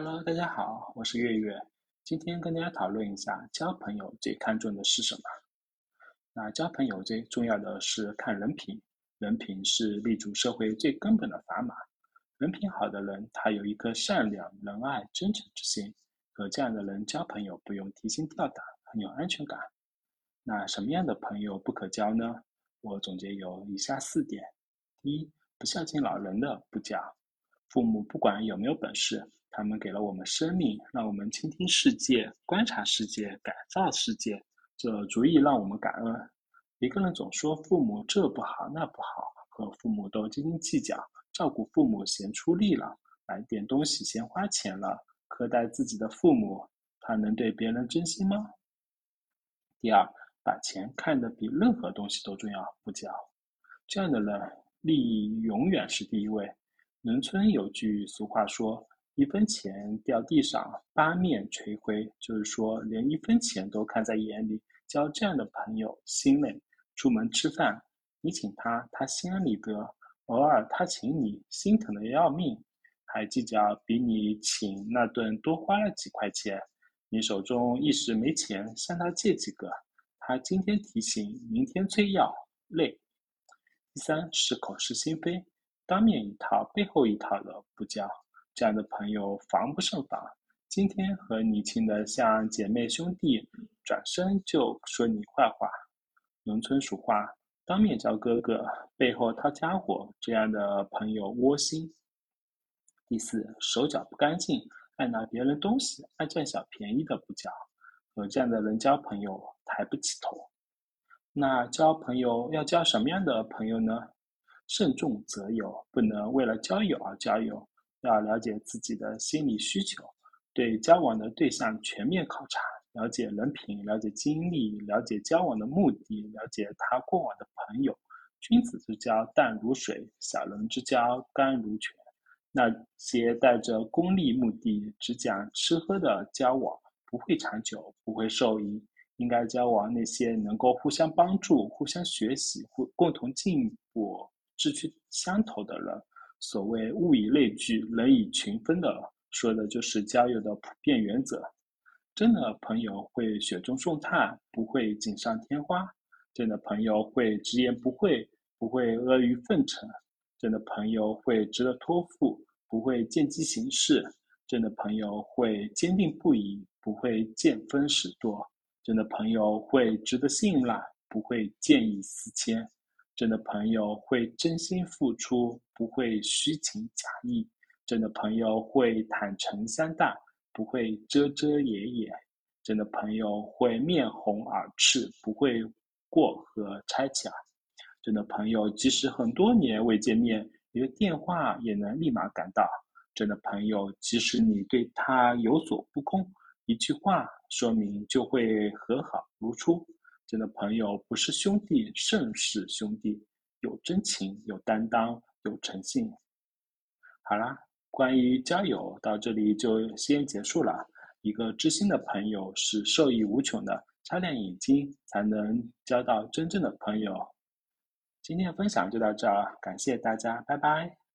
Hello，大家好，我是月月。今天跟大家讨论一下，交朋友最看重的是什么？那交朋友最重要的是看人品，人品是立足社会最根本的砝码。人品好的人，他有一颗善良、仁爱、真诚之心，和这样的人交朋友不用提心吊胆，很有安全感。那什么样的朋友不可交呢？我总结有以下四点：第一，不孝敬老人的不交。父母不管有没有本事。他们给了我们生命，让我们倾听世界、观察世界、改造世界，这足以让我们感恩。一个人总说父母这不好那不好，和父母都斤斤计较，照顾父母嫌出力了，买点东西嫌花钱了，苛待自己的父母，他能对别人真心吗？第二，把钱看得比任何东西都重要，不交。这样的人，利益永远是第一位。农村有句俗话说。一分钱掉地上，八面垂灰，就是说连一分钱都看在眼里。交这样的朋友心累。出门吃饭，你请他，他心安理得；偶尔他请你，心疼的要命，还计较比你请那顿多花了几块钱。你手中一时没钱，向他借几个，他今天提醒，明天催要，累。第三是口是心非，当面一套，背后一套的不交。这样的朋友防不胜防，今天和你亲的像姐妹兄弟，转身就说你坏话。农村俗话，当面叫哥哥，背后掏家伙，这样的朋友窝心。第四，手脚不干净，爱拿别人东西，爱占小便宜的不交，和这样的人交朋友抬不起头。那交朋友要交什么样的朋友呢？慎重择友，不能为了交友而交友。要了解自己的心理需求，对交往的对象全面考察，了解人品，了解经历，了解交往的目的，了解他过往的朋友。君子之交淡如水，小人之交甘如泉。那些带着功利目的，只讲吃喝的交往，不会长久，不会受益。应该交往那些能够互相帮助、互相学习、互共同进步、志趣相投的人。所谓物以类聚，人以群分的，说的就是交友的普遍原则。真的朋友会雪中送炭，不会锦上添花；真的朋友会直言不讳，不会阿谀奉承；真的朋友会值得托付，不会见机行事；真的朋友会坚定不移，不会见风使舵；真的朋友会值得信赖，不会见异思迁。真的朋友会真心付出，不会虚情假意；真的朋友会坦诚相待，不会遮遮掩掩；真的朋友会面红耳赤，不会过河拆桥；真的朋友即使很多年未见面，一个电话也能立马赶到；真的朋友即使你对他有所不公，一句话说明就会和好如初。真的朋友不是兄弟，胜似兄弟，有真情，有担当，有诚信。好啦，关于交友到这里就先结束了。一个知心的朋友是受益无穷的，擦亮眼睛才能交到真正的朋友。今天的分享就到这儿，感谢大家，拜拜。